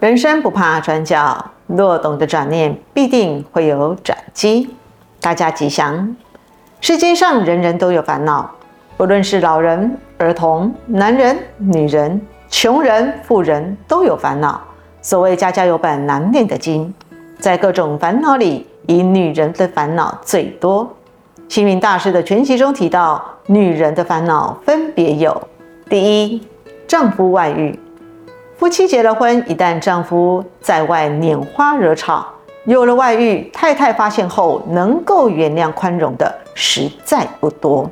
人生不怕转角，若懂得转念，必定会有转机。大家吉祥。世界上人人都有烦恼，不论是老人、儿童、男人、女人、穷人、富人，都有烦恼。所谓家家有本难念的经，在各种烦恼里，以女人的烦恼最多。星云大师的全集中提到，女人的烦恼分别有：第一，丈夫外遇。夫妻结了婚，一旦丈夫在外拈花惹草，有了外遇，太太发现后能够原谅宽容的实在不多。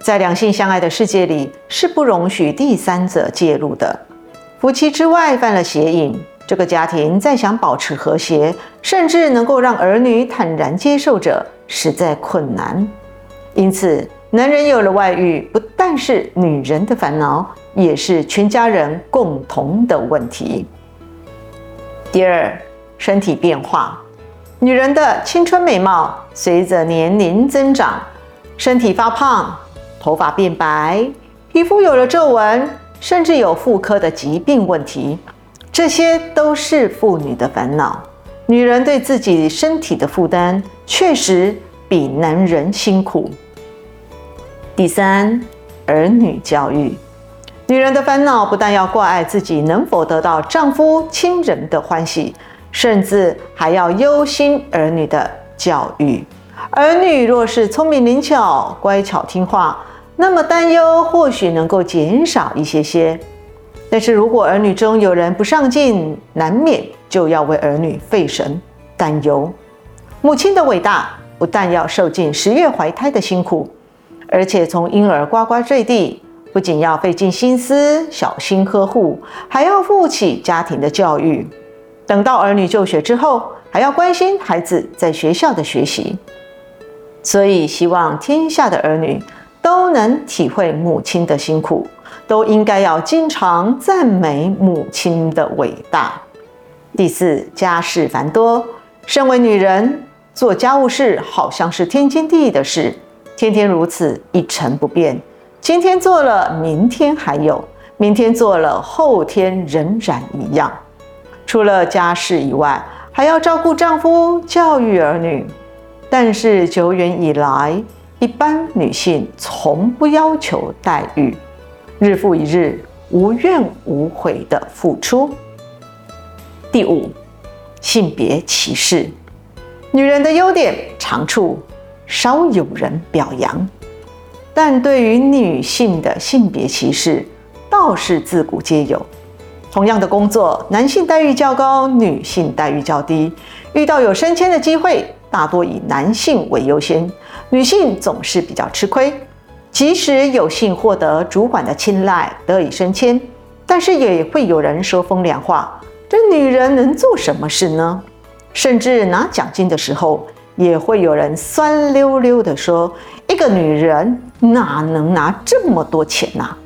在两性相爱的世界里，是不容许第三者介入的。夫妻之外犯了邪淫，这个家庭再想保持和谐，甚至能够让儿女坦然接受者，实在困难。因此，男人有了外遇，不但是女人的烦恼。也是全家人共同的问题。第二，身体变化，女人的青春美貌随着年龄增长，身体发胖，头发变白，皮肤有了皱纹，甚至有妇科的疾病问题，这些都是妇女的烦恼。女人对自己身体的负担确实比男人辛苦。第三，儿女教育。女人的烦恼不但要挂碍自己能否得到丈夫亲人的欢喜，甚至还要忧心儿女的教育。儿女若是聪明灵巧、乖巧听话，那么担忧或许能够减少一些些。但是如果儿女中有人不上进，难免就要为儿女费神担忧。母亲的伟大不但要受尽十月怀胎的辛苦，而且从婴儿呱呱坠地。不仅要费尽心思、小心呵护，还要负起家庭的教育。等到儿女就学之后，还要关心孩子在学校的学习。所以，希望天下的儿女都能体会母亲的辛苦，都应该要经常赞美母亲的伟大。第四，家事繁多，身为女人，做家务事好像是天经地义的事，天天如此，一成不变。今天做了，明天还有；明天做了，后天仍然一样。除了家事以外，还要照顾丈夫、教育儿女。但是久远以来，一般女性从不要求待遇，日复一日，无怨无悔的付出。第五，性别歧视，女人的优点长处少有人表扬。但对于女性的性别歧视，倒是自古皆有。同样的工作，男性待遇较高，女性待遇较低。遇到有升迁的机会，大多以男性为优先，女性总是比较吃亏。即使有幸获得主管的青睐，得以升迁，但是也会有人说风凉话：这女人能做什么事呢？甚至拿奖金的时候，也会有人酸溜溜地说：一个女人。哪能拿这么多钱呢？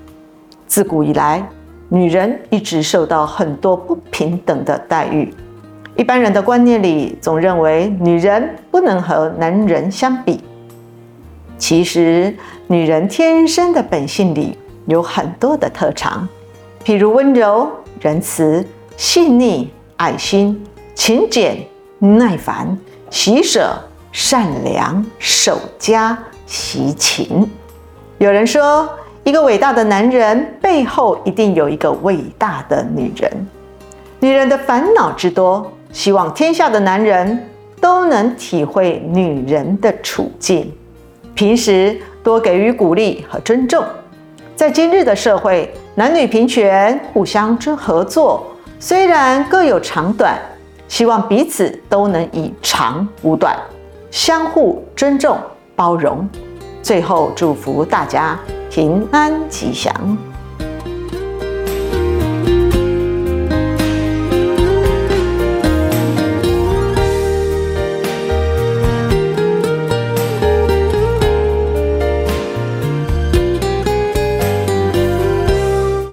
自古以来，女人一直受到很多不平等的待遇。一般人的观念里，总认为女人不能和男人相比。其实，女人天生的本性里有很多的特长，譬如温柔、仁慈、细腻、爱心、勤俭、耐烦、喜舍、善良、守家、惜勤。有人说，一个伟大的男人背后一定有一个伟大的女人。女人的烦恼之多，希望天下的男人都能体会女人的处境，平时多给予鼓励和尊重。在今日的社会，男女平权，互相之合作，虽然各有长短，希望彼此都能以长补短，相互尊重包容。最后，祝福大家平安吉祥。